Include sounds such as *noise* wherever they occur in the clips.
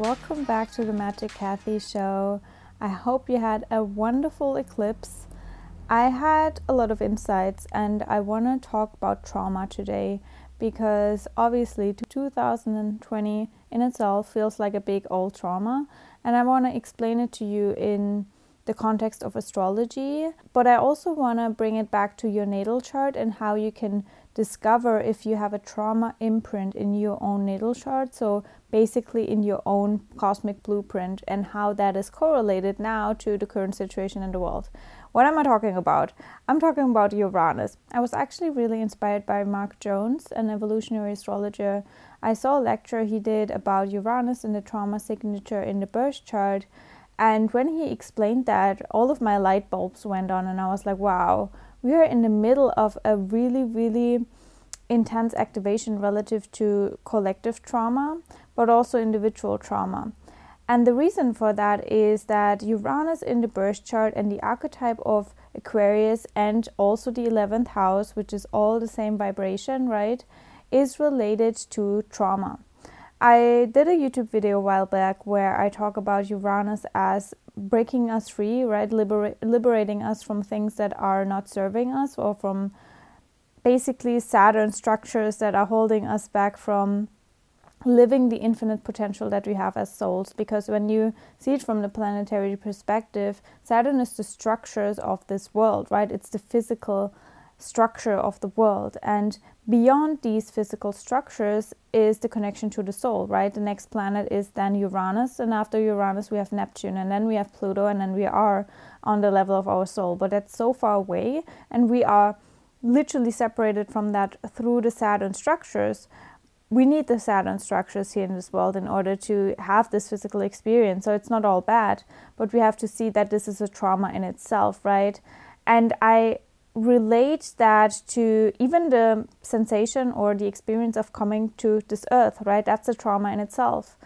Welcome back to the Magic Kathi show. I hope you had a wonderful eclipse. I had a lot of insights and I want to talk about trauma today because obviously 2020 in itself feels like a big old trauma and I want to explain it to you in the context of astrology, but I also want to bring it back to your natal chart and how you can discover if you have a trauma imprint in your own natal chart. So, basically, in your own cosmic blueprint, and how that is correlated now to the current situation in the world. What am I talking about? I'm talking about Uranus. I was actually really inspired by Mark Jones, an evolutionary astrologer. I saw a lecture he did about Uranus and the trauma signature in the birth chart. And when he explained that, all of my light bulbs went on, and I was like, wow, we are in the middle of a really, really intense activation relative to collective trauma, but also individual trauma. And the reason for that is that Uranus in the birth chart and the archetype of Aquarius and also the 11th house, which is all the same vibration, right, is related to trauma. I did a YouTube video a while back where I talk about Uranus as breaking us free, right? Libera- liberating us from things that are not serving us or from basically Saturn structures that are holding us back from living the infinite potential that we have as souls. Because when you see it from the planetary perspective, Saturn is the structures of this world, right? It's the physical structure of the world. And beyond these physical structures is the connection to the soul, right? The next planet is then Uranus, and after Uranus, we have Neptune, and then we have Pluto, and then we are on the level of our soul. But that's so far away, and we are literally separated from that through the Saturn structures. We need the Saturn structures here in this world in order to have this physical experience. So it's not all bad, but we have to see that this is a trauma in itself, right? And I relate that to even the sensation or the experience of coming to this earth, right? That's a trauma in itself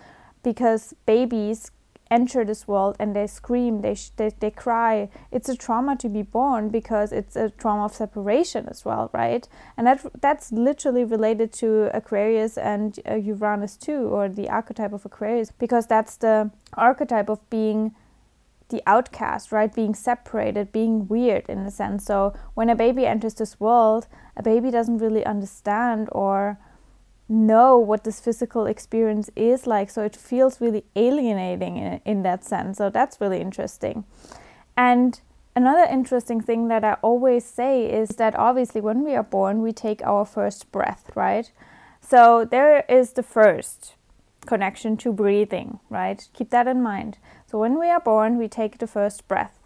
because babies enter this world and they scream, they, they, they cry. It's a trauma to be born because it's a trauma of separation as well, right? And that that's literally related to Aquarius and uh, Uranus too, or the archetype of Aquarius, because that's the archetype of being the outcast, right? Being separated, being weird in a sense. So when a baby enters this world, a baby doesn't really understand or know what this physical experience is like. So it feels really alienating in, in that sense. So that's really interesting. And another interesting thing that I always say is that obviously when we are born, we take our first breath, right? So there is the first connection to breathing, right? Keep that in mind. So when we are born, we take the first breath.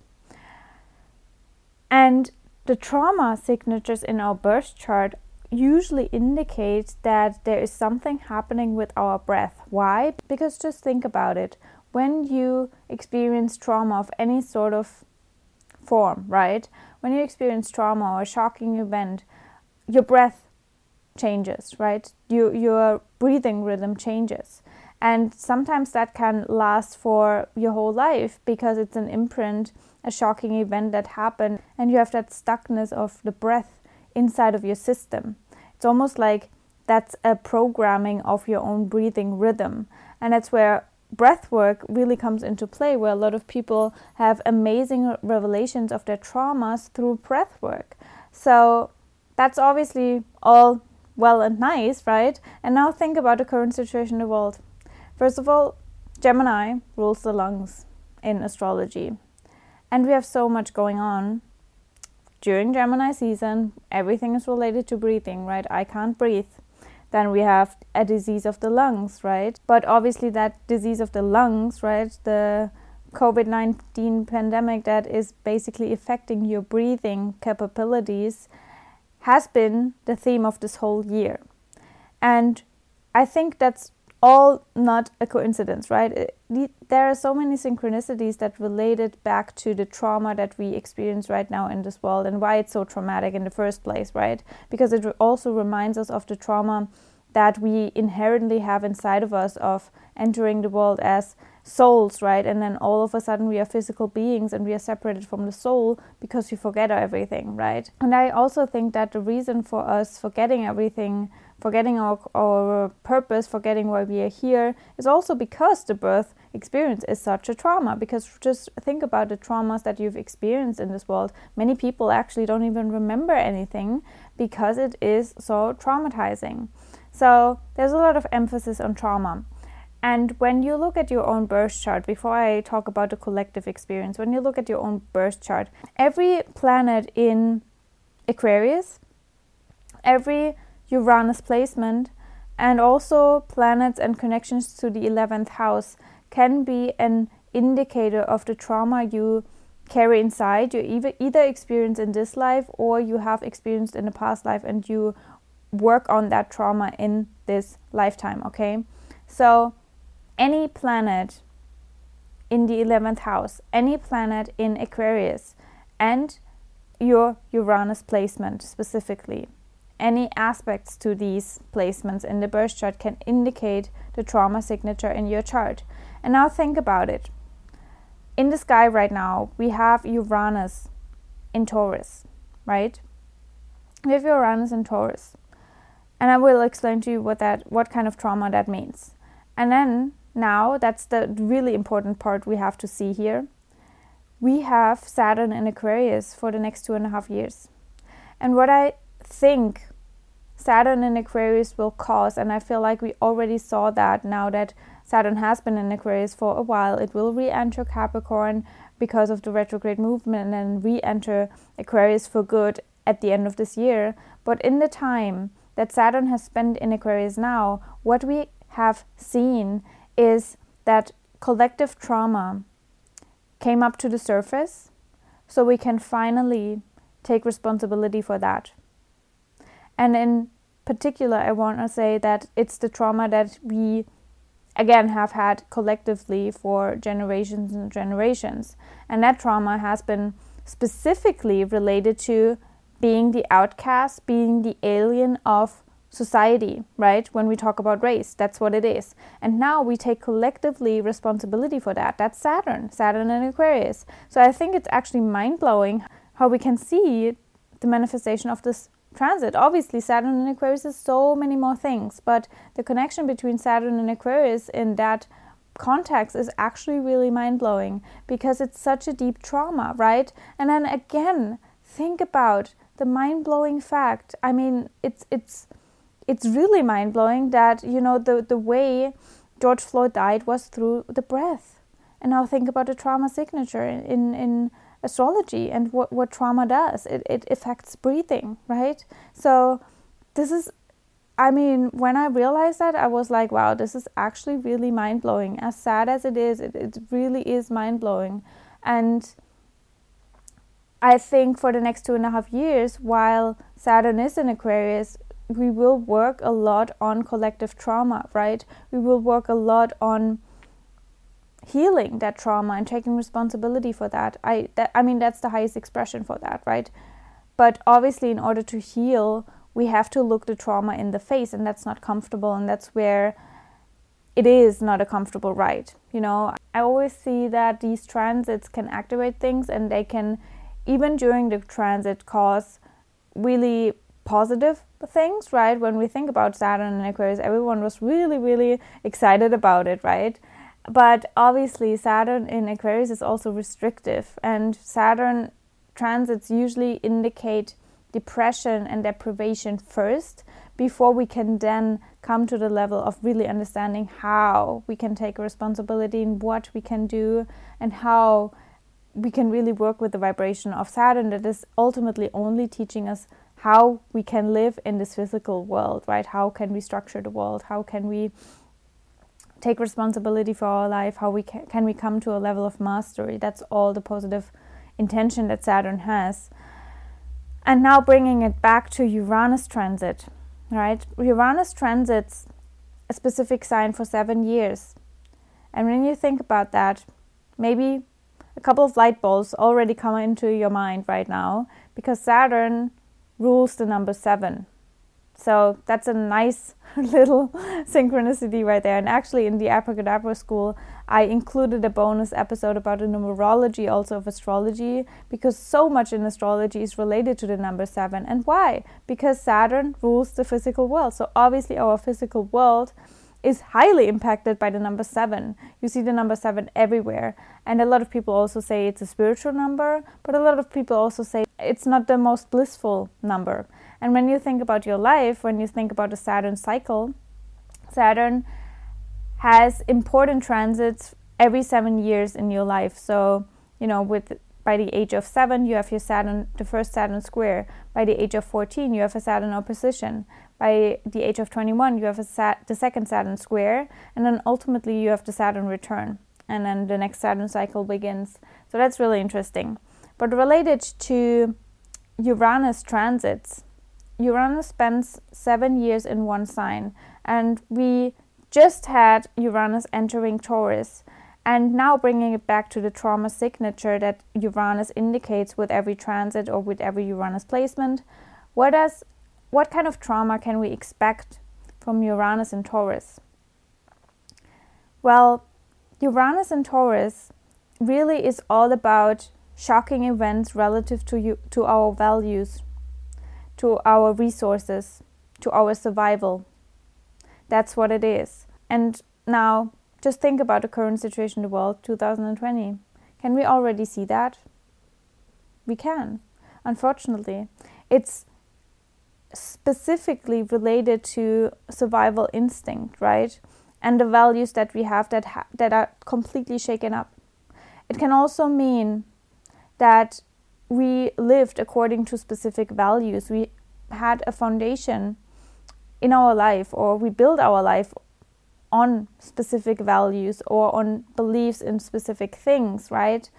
And the trauma signatures in our birth chart usually indicate that there is something happening with our breath. Why? Because just think about it. When you experience trauma of any sort of form, right? When you experience trauma or a shocking event, your breath changes, right? You, your breathing rhythm changes. And sometimes that can last for your whole life because it's an imprint, a shocking event that happened, and you have that stuckness of the breath inside of your system. It's almost like that's a programming of your own breathing rhythm. And that's where breath work really comes into play, where a lot of people have amazing revelations of their traumas through breath work. So that's obviously all well and nice, right? And now think about the current situation in the world. First of all, Gemini rules the lungs in astrology. And we have so much going on. During Gemini season, everything is related to breathing, right? I can't breathe. Then we have a disease of the lungs, right? But obviously, that disease of the lungs, right? The COVID 19 pandemic that is basically affecting your breathing capabilities has been the theme of this whole year. And I think that's all not a coincidence, right? there are so many synchronicities that related back to the trauma that we experience right now in this world and why it's so traumatic in the first place, right? Because it also reminds us of the trauma that we inherently have inside of us of entering the world as souls, right? And then all of a sudden we are physical beings and we are separated from the soul because we forget everything, right? And I also think that the reason for us forgetting everything forgetting our, our purpose, forgetting why we are here, is also because the birth experience is such a trauma. Because just think about the traumas that you've experienced in this world. Many people actually don't even remember anything because it is so traumatizing. So there's a lot of emphasis on trauma. And when you look at your own birth chart, before I talk about the collective experience, when you look at your own birth chart, every planet in Aquarius, every Uranus placement, and also planets and connections to the 11th house can be an indicator of the trauma you carry inside, you either, either experience in this life or you have experienced in a past life and you work on that trauma in this lifetime, okay? So, any planet in the 11th house, any planet in Aquarius, and your Uranus placement specifically. Any aspects to these placements in the birth chart can indicate the trauma signature in your chart. And now think about it. In the sky right now, we have Uranus in Taurus, right? We have Uranus in Taurus. And I will explain to you what that what kind of trauma that means. And then now that's the really important part we have to see here we have Saturn in Aquarius for the next two and a half years. And what I think Saturn in Aquarius will cause, and I feel like we already saw that now that Saturn has been in Aquarius for a while, it will re enter Capricorn because of the retrograde movement and then re enter Aquarius for good at the end of this year. But in the time that Saturn has spent in Aquarius now, what we have seen is that collective trauma came up to the surface so we can finally take responsibility for that. And in particular, I want to say that it's the trauma that we again have had collectively for generations and generations. And that trauma has been specifically related to being the outcast, being the alien of society, right? When we talk about race, that's what it is. And now we take collectively responsibility for that. That's Saturn, Saturn and Aquarius. So I think it's actually mind blowing how we can see the manifestation of this transit. Obviously, Saturn and Aquarius is so many more things, but the connection between Saturn and Aquarius in that context is actually really mind blowing because it's such a deep trauma, right? And then again, think about the mind blowing fact. I mean, it's it's it's really mind blowing that you know the the way George Floyd died was through the breath. And now think about the trauma signature in in, in astrology and what, what trauma does. It it affects breathing, right? So this is I mean, when I realized that, I was like, wow, this is actually really mind blowing. As sad as it is, it, it really is mind blowing. And I think for the next two and a half years, while Saturn is in Aquarius, we will work a lot on collective trauma, right? We will work a lot on healing that trauma and taking responsibility for that. I that I mean that's the highest expression for that, right? But obviously in order to heal, we have to look the trauma in the face and that's not comfortable and that's where it is not a comfortable ride. You know, I always see that these transits can activate things and they can even during the transit cause really positive things, right? When we think about Saturn and Aquarius, everyone was really, really excited about it, right? But obviously, Saturn in Aquarius is also restrictive, and Saturn transits usually indicate depression and deprivation first before we can then come to the level of really understanding how we can take responsibility in what we can do and how we can really work with the vibration of Saturn that is ultimately only teaching us how we can live in this physical world, right? How can we structure the world? How can we take responsibility for our life? How we can, can we come to a level of mastery? That's all the positive intention that Saturn has. And now bringing it back to Uranus transit, right? Uranus transits a specific sign for seven years. And when you think about that, maybe a couple of light bulbs already come into your mind right now because Saturn rules the number seven. So that's a nice *laughs* little synchronicity right there. And actually, in the Abracadabra School, I included a bonus episode about the numerology also of astrology because so much in astrology is related to the number seven. And why? Because Saturn rules the physical world. So obviously, our physical world is highly impacted by the number seven. You see the number seven everywhere. And a lot of people also say it's a spiritual number, but a lot of people also say it's not the most blissful number. And when you think about your life, when you think about the Saturn cycle, Saturn has important transits every seven years in your life. So, you know, with by the age of seven, you have your Saturn, the first Saturn square. By the age of 14, you have a Saturn opposition. By the age of 21, you have a Sat- the second Saturn square. And then ultimately, you have the Saturn return. And then the next Saturn cycle begins. So that's really interesting. But related to Uranus transits, Uranus spends seven years in one sign, and we just had Uranus entering Taurus. And now bringing it back to the trauma signature that Uranus indicates with every transit or with every Uranus placement, what does what kind of trauma can we expect from Uranus in Taurus? Well, Uranus in Taurus really is all about shocking events relative to you, to our values, to our resources, to our survival. That's what it is. And now, just think about the current situation in the world, 2020. Can we already see that? We can. Unfortunately, it's specifically related to survival instinct, right? And the values that we have that ha- that are completely shaken up. It can also mean that we lived according to specific values. We had a foundation in our life, or we build our life on specific values or on beliefs in specific things, right?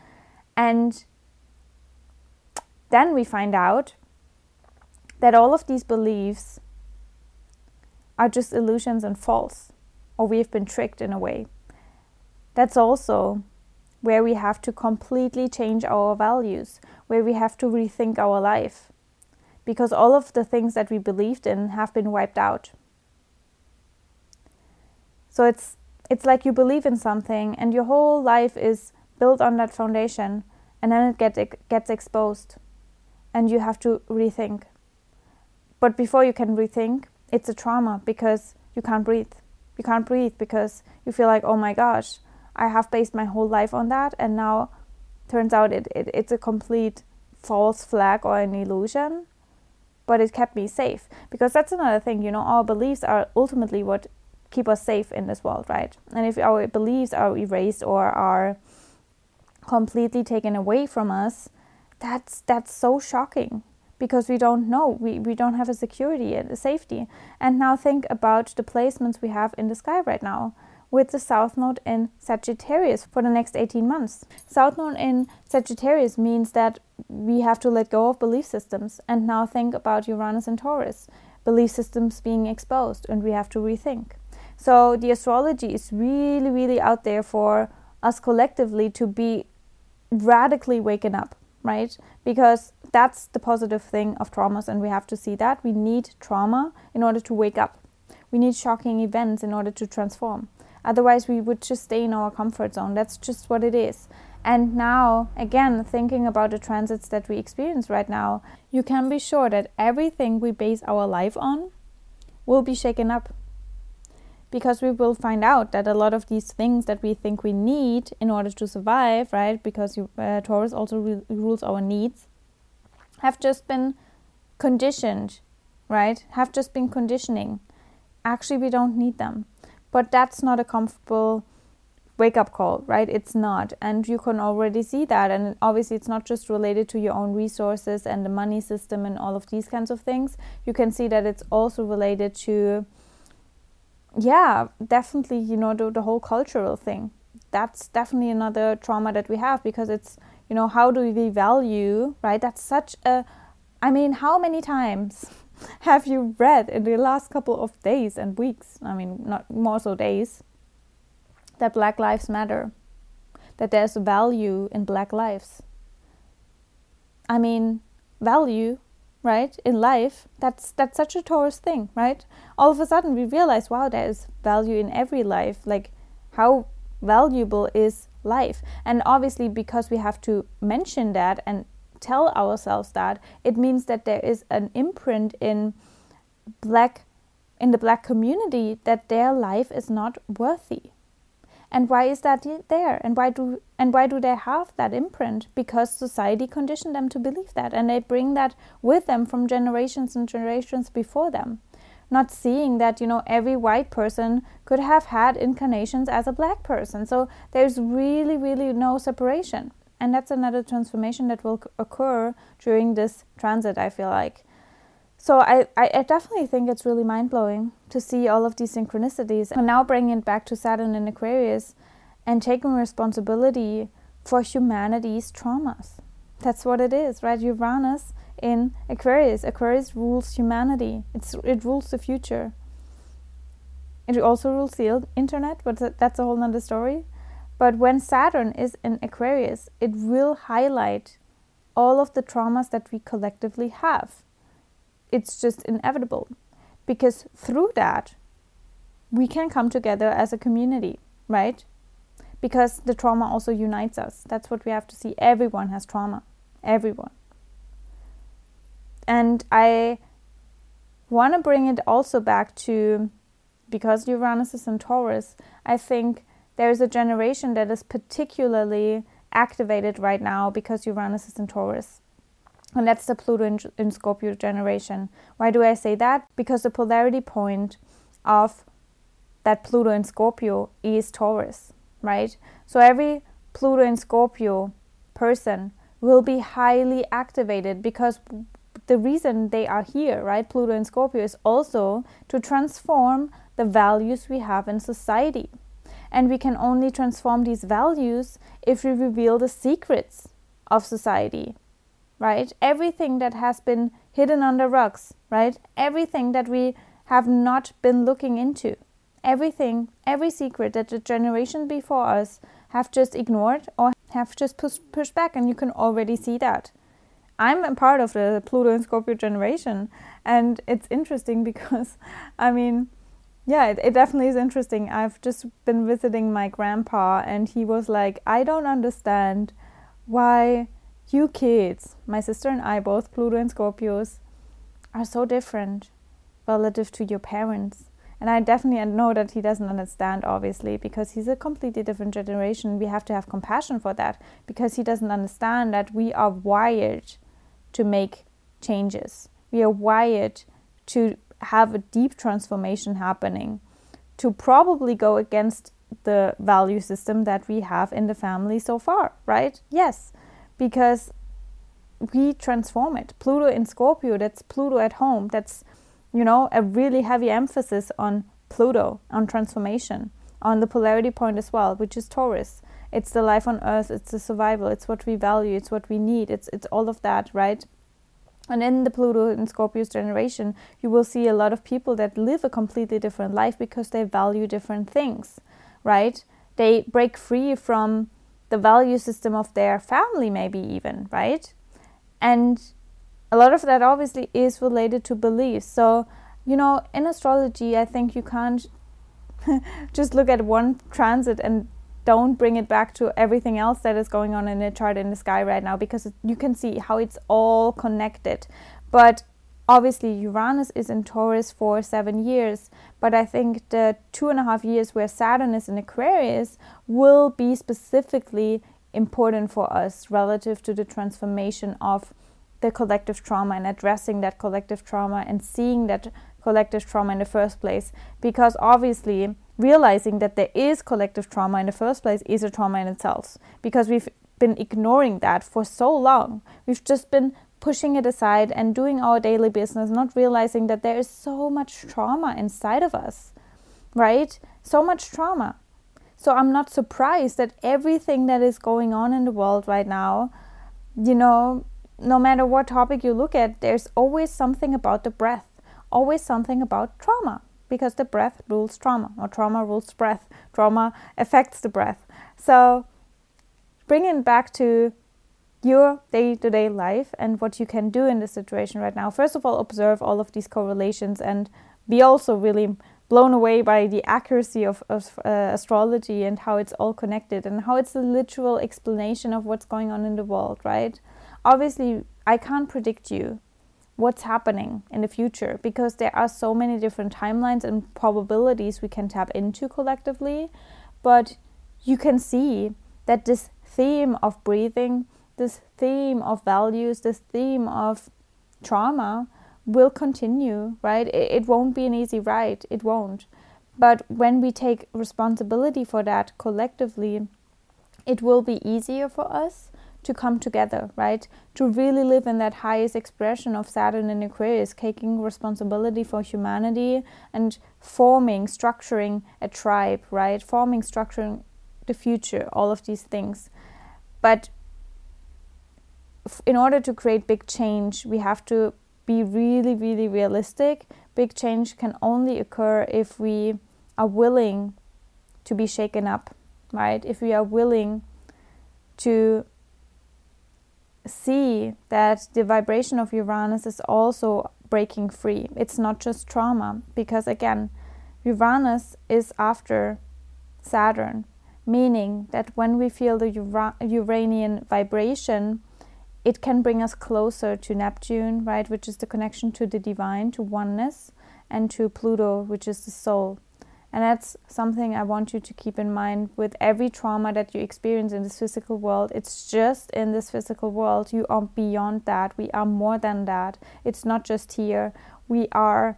And then we find out that all of these beliefs are just illusions and false, or we have been tricked in a way. That's also where we have to completely change our values, where we have to rethink our life. Because all of the things that we believed in have been wiped out. So it's it's like you believe in something and your whole life is built on that foundation and then it get, it gets exposed and you have to rethink. But before you can rethink, it's a trauma because you can't breathe. You can't breathe because you feel like, oh my gosh, I have based my whole life on that, and now turns out it, it it's a complete false flag or an illusion. But it kept me safe because that's another thing, you know, our beliefs are ultimately what keep us safe in this world, right? And if our beliefs are erased or are completely taken away from us, that's that's so shocking because we don't know we, we don't have a security and a safety and now think about the placements we have in the sky right now with the South Node in Sagittarius for the next 18 months. South Node in Sagittarius means that we have to let go of belief systems and now think about Uranus and Taurus, belief systems being exposed, and we have to rethink. So the astrology is really, really out there for us collectively to be radically waken up, right? Because that's the positive thing of traumas, and we have to see that. We need trauma in order to wake up. We need shocking events in order to transform. Otherwise, we would just stay in our comfort zone. That's just what it is. And now, again, thinking about the transits that we experience right now, you can be sure that everything we base our life on will be shaken up. Because we will find out that a lot of these things that we think we need in order to survive, right? Because uh, Taurus also re- rules our needs, have just been conditioned, right? Have just been conditioning. Actually, we don't need them. But that's not a comfortable wake up call, right? It's not. And you can already see that. And obviously, it's not just related to your own resources and the money system and all of these kinds of things. You can see that it's also related to, yeah, definitely, you know, the, the whole cultural thing. That's definitely another trauma that we have because it's, you know, how do we value, right? That's such a, I mean, how many times have you read in the last couple of days and weeks? I mean, not more so days, that Black Lives Matter, that there's value in Black lives. I mean, value, right in life that's that's such a taurus thing right all of a sudden we realize wow there is value in every life like how valuable is life and obviously because we have to mention that and tell ourselves that it means that there is an imprint in black in the black community that their life is not worthy. And why is that there? And why do and why do they have that imprint? Because society conditioned them to believe that and they bring that with them from generations and generations before them. Not seeing that you know every white person could have had incarnations as a black person. So there's really really no separation and that's another transformation that will occur during this transit i feel like so I, I definitely think it's really mind blowing to see all of these synchronicities and now bringing it back to Saturn in Aquarius and taking responsibility for humanity's traumas. That's what it is, right? Uranus in Aquarius. Aquarius rules humanity. It's it rules the future. It also rules the internet, but that's a whole nother story. But when Saturn is in Aquarius, it will highlight all of the traumas that we collectively have it's just inevitable because through that we can come together as a community, right? Because the trauma also unites us. That's what we have to see. Everyone has trauma. Everyone. And I want to bring it also back to because Uranus is in Taurus, I think there's a generation that is particularly activated right now because Uranus is in Taurus. And that's the Pluto in, in Scorpio generation. Why do I say that? Because the polarity point of that Pluto in Scorpio is Taurus, right? So every Pluto in Scorpio person will be highly activated because the reason they are here, right? Pluto in Scorpio is also to transform the values we have in society. And we can only transform these values if we reveal the secrets of society right? Everything that has been hidden under rugs, right? Everything that we have not been looking into. Everything, every secret that the generation before us have just ignored or have just push, pushed back, and you can already see that. I'm a part of the Pluto and Scorpio generation, and it's interesting *laughs* because, I mean, yeah, it, it, definitely is interesting. I've just been visiting my grandpa, and he was like, I don't understand why you kids, my sister and I, both Pluto and Scorpios, are so different relative to your parents. And I definitely know that he doesn't understand, obviously, because he's a completely different generation. We have to have compassion for that because he doesn't understand that we are wired to make changes. We are wired to have a deep transformation happening, to probably go against the value system that we have in the family so far, right? Yes because we transform it. Pluto in Scorpio, that's Pluto at home. That's, you know, a really heavy emphasis on Pluto, on transformation, on the polarity point as well, which is Taurus. It's the life on earth, it's the survival, it's what we value, it's what we need, it's it's all of that, right? And in the Pluto in Scorpio's generation, you will see a lot of people that live a completely different life because they value different things, right? They break free from the value system of their family, maybe even, right? And a lot of that obviously is related to beliefs. So, you know, in astrology, I think you can't *laughs* just look at one transit and don't bring it back to everything else that is going on in the chart in the sky right now because you can see how it's all connected. But obviously Uranus is in Taurus for seven years, but I think the two and a half years where Saturn is in Aquarius will be specifically important for us relative to the transformation of the collective trauma and addressing that collective trauma and seeing that collective trauma in the first place. Because obviously, realizing that there is collective trauma in the first place is a trauma in itself. Because we've been ignoring that for so long. We've just been pushing it aside and doing our daily business, not realizing that there is so much trauma inside of us, right? So much trauma. So I'm not surprised that everything that is going on in the world right now, you know, no matter what topic you look at, there's always something about the breath, always something about trauma, because the breath rules trauma, or trauma rules breath, trauma affects the breath. So bringing back to your day to day life and what you can do in this situation right now. First of all, observe all of these correlations and be also really blown away by the accuracy of, of uh, astrology and how it's all connected and how it's a literal explanation of what's going on in the world, right? Obviously, I can't predict you what's happening in the future because there are so many different timelines and probabilities we can tap into collectively. But you can see that this theme of breathing, this theme of values, this theme of trauma will continue, right? It, won't be an easy ride, it won't. But when we take responsibility for that collectively, it will be easier for us to come together, right? To really live in that highest expression of Saturn in Aquarius, taking responsibility for humanity and forming, structuring a tribe, right? Forming, structuring the future, all of these things. But in order to create big change, we have to be really, really realistic. Big change can only occur if we are willing to be shaken up, right? If we are willing to see that the vibration of Uranus is also breaking free. It's not just trauma, because again, Uranus is after Saturn, meaning that when we feel the Ura- Uranian vibration, it can bring us closer to Neptune, right, which is the connection to the divine, to oneness, and to Pluto, which is the soul. And that's something I want you to keep in mind with every trauma that you experience in this physical world. It's just in this physical world. You are beyond that. We are more than that. It's not just here. We are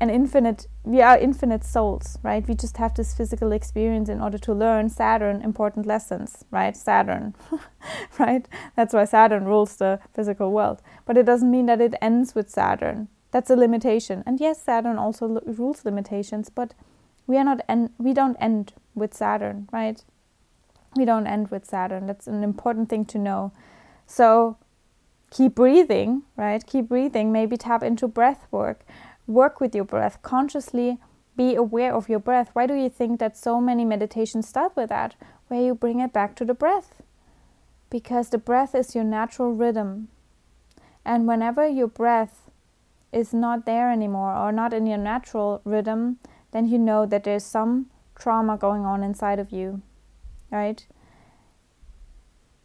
an infinite we are infinite souls right we just have this physical experience in order to learn saturn important lessons right saturn *laughs* right that's why saturn rules the physical world but it doesn't mean that it ends with saturn that's a limitation. And yes, Saturn also rules limitations, but we are not en- we don't end with Saturn, right? We don't end with Saturn. That's an important thing to know. So keep breathing, right? Keep breathing. Maybe tap into breath work. Work with your breath consciously. Be aware of your breath. Why do you think that so many meditations start with that? Where you bring it back to the breath. Because the breath is your natural rhythm. And whenever your breath is not there anymore or not in your natural rhythm, then you know that there's some trauma going on inside of you, right?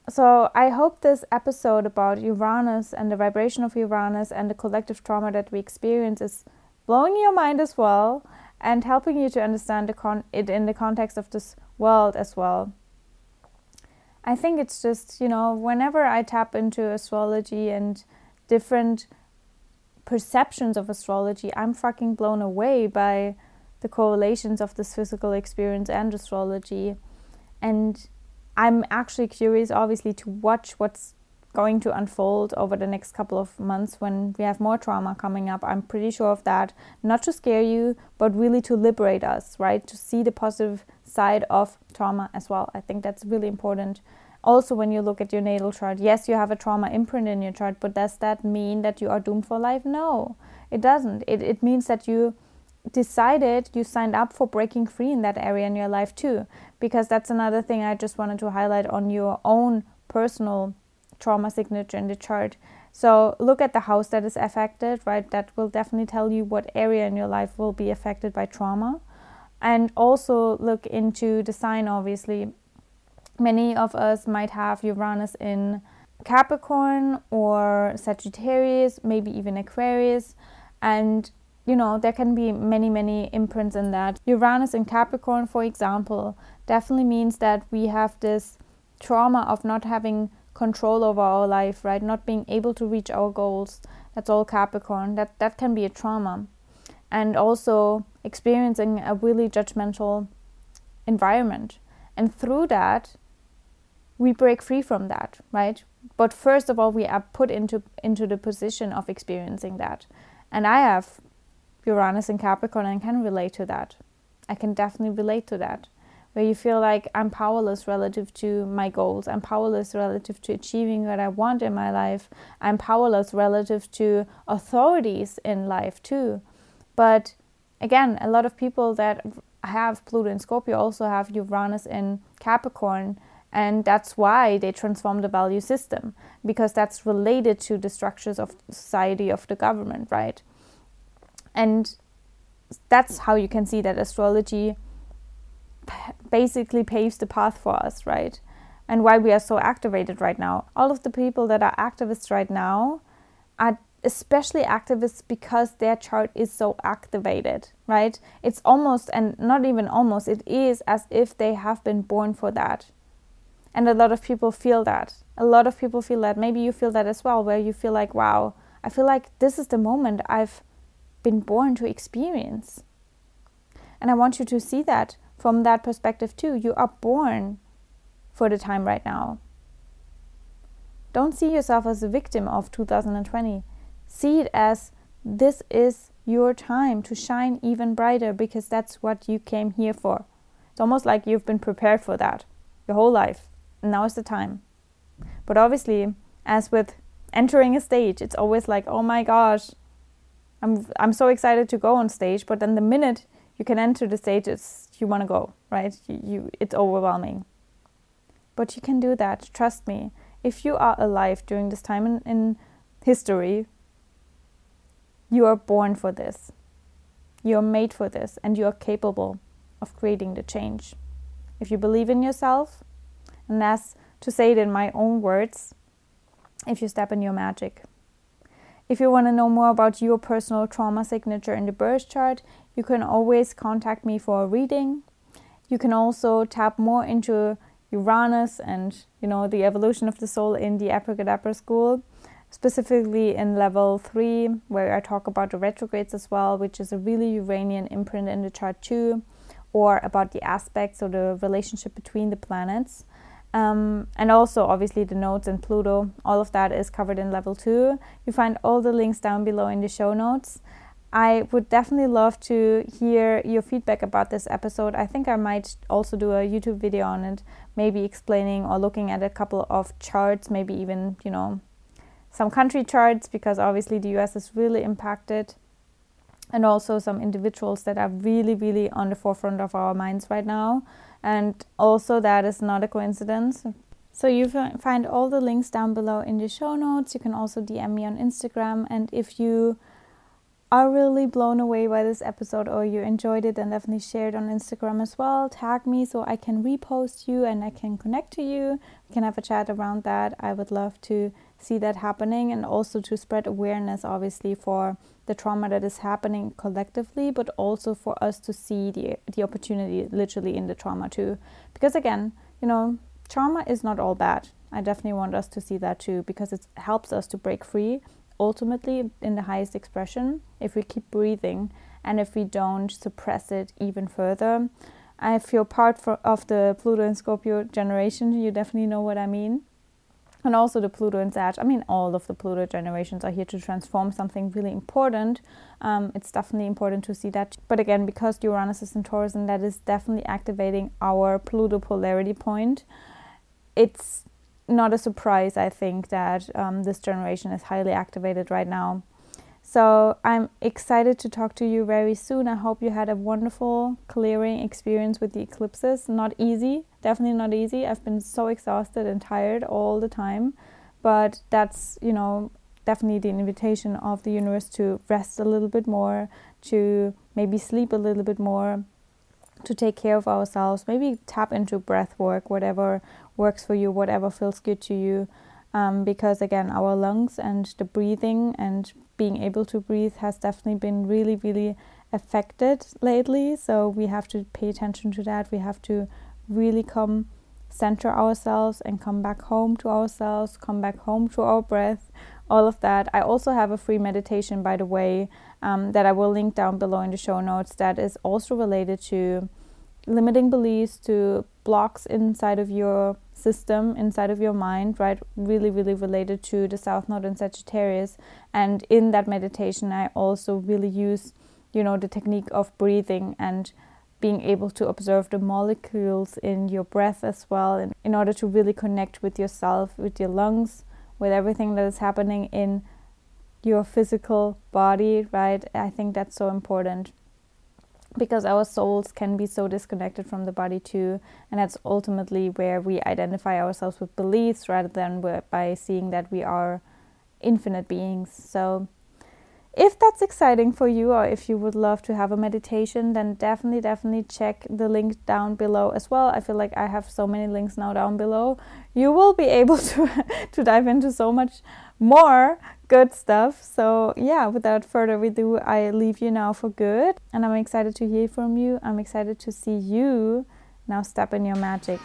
So, I hope this episode about Uranus and the vibration of Uranus and the collective trauma that we experience is blowing your mind as well and helping you to understand con- it in the context of this world as well. I think it's just, you know, whenever I tap into astrology and different perceptions of astrology, I'm fucking blown away by the correlations of this physical experience and astrology. And I'm actually curious, obviously, to watch what's going to unfold over the next couple of months when we have more trauma coming up. I'm pretty sure of that. Not to scare you, but really to liberate us, right? To see the positive side of trauma as well. I think that's really important also when you look at your natal chart yes you have a trauma imprint in your chart but does that mean that you are doomed for life? No it doesn't. It, it means that you decided you signed up for breaking free in that area in your life too because that's another thing i just wanted to highlight on your own personal trauma signature in the chart. So look at the house that is affected right? That will definitely tell you what area in your life will be affected by trauma. And also look into the sign obviously Many of us might have Uranus in Capricorn or Sagittarius, maybe even Aquarius, and you know, there can be many, many imprints in that. Uranus in Capricorn, for example, definitely means that we have this trauma of not having control over our life, right? Not being able to reach our goals. That's all Capricorn. That that can be a trauma. And also experiencing a really judgmental environment. And through that, we break free from that, right? But first of all, we are put into into the position of experiencing that. And I have Uranus and Capricorn and can relate to that. I can definitely relate to that. Where you feel like I'm powerless relative to my goals. I'm powerless relative to achieving what I want in my life. I'm powerless relative to authorities in life too. But again, a lot of people that have Pluto and Scorpio also have Uranus in Capricorn And that's why they transform the value system, because that's related to the structures of society, of the government, right? And that's how you can see that astrology basically paves the path for us, right? And why we are so activated right now. All of the people that are activists right now are especially activists because their chart is so activated, right? It's almost, and not even almost, it is as if they have been born for that. And a lot of people feel that. A lot of people feel that. Maybe you feel that as well, where you feel like, wow, I feel like this is the moment I've been born to experience. And I want you to see that from that perspective too. You are born for the time right now. Don't see yourself as a victim of 2020. See it as this is your time to shine even brighter because that's what you came here for. It's almost like you've been prepared for that your whole life. Now is the time. But obviously, as with entering a stage, it's always like, oh my gosh, I'm I'm so excited to go on stage, but then the minute you can enter the stage, it's you want to go, right? You, you it's overwhelming. But you can do that. Trust me. If you are alive during this time in, in history, you are born for this. You are made for this, and you are capable of creating the change. If you believe in yourself, and to say it in my own words, if you step in your magic. If you want to know more about your personal trauma signature in the birth chart, you can always contact me for a reading. You can also tap more into Uranus and you know the evolution of the soul in the Abracadabra school, specifically in level three, where I talk about the retrogrades as well, which is a really Uranian imprint in the chart too, or about the aspects or the relationship between the planets. Um, and also, obviously, the nodes and Pluto, all of that is covered in level two. You find all the links down below in the show notes. I would definitely love to hear your feedback about this episode. I think I might also do a YouTube video on it, maybe explaining or looking at a couple of charts, maybe even, you know, some country charts, because obviously the US is really impacted, and also some individuals that are really, really on the forefront of our minds right now. And also, that is not a coincidence. So, you find all the links down below in the show notes. You can also DM me on Instagram. And if you are really blown away by this episode or you enjoyed it, then definitely share it on Instagram as well. Tag me so I can repost you and I can connect to you. We can have a chat around that. I would love to see that happening and also to spread awareness, obviously, for the trauma that is happening collectively, but also for us to see the, the opportunity literally in the trauma too. Because again, you know, trauma is not all bad. I definitely want us to see that too because it helps us to break free ultimately in the highest expression if we keep breathing and if we don't suppress it even further. I feel part for, of the Pluto and Scorpio generation. You definitely know what I mean and also the Pluto and Sag. I mean, all of the Pluto generations are here to transform something really important. Um, it's definitely important to see that. But again, because Uranus is in Taurus and that is definitely activating our Pluto polarity point, it's not a surprise, I think, that um, this generation is highly activated right now. So I'm excited to talk to you very soon. I hope you had a wonderful clearing experience with the eclipses. Not easy, definitely not easy. I've been so exhausted and tired all the time, but that's, you know, definitely the invitation of the universe to rest a little bit more, to maybe sleep a little bit more, to take care of ourselves, maybe tap into breath work, whatever works for you, whatever feels good to you. Um, because again, our lungs and the breathing and being able to breathe has definitely been really, really affected lately. So we have to pay attention to that. We have to really come center ourselves and come back home to ourselves, come back home to our breath, all of that. I also have a free meditation, by the way, um, that I will link down below in the show notes that is also related to limiting beliefs, to blocks inside of your system inside of your mind, right? Really, really related to the South Node and Sagittarius. And in that meditation, I also really use, you know, the technique of breathing and being able to observe the molecules in your breath as well, in, in order to really connect with yourself, with your lungs, with everything that is happening in your physical body, right? I think that's so important. because our souls can be so disconnected from the body too and that's ultimately where we identify ourselves with beliefs rather than by seeing that we are infinite beings so if that's exciting for you or if you would love to have a meditation then definitely definitely check the link down below as well i feel like i have so many links now down below you will be *laughs* able to to dive into so much more good stuff. So, yeah, without further ado, I leave you now for good. And I'm excited to hear from you. I'm excited to see you now step in your magic.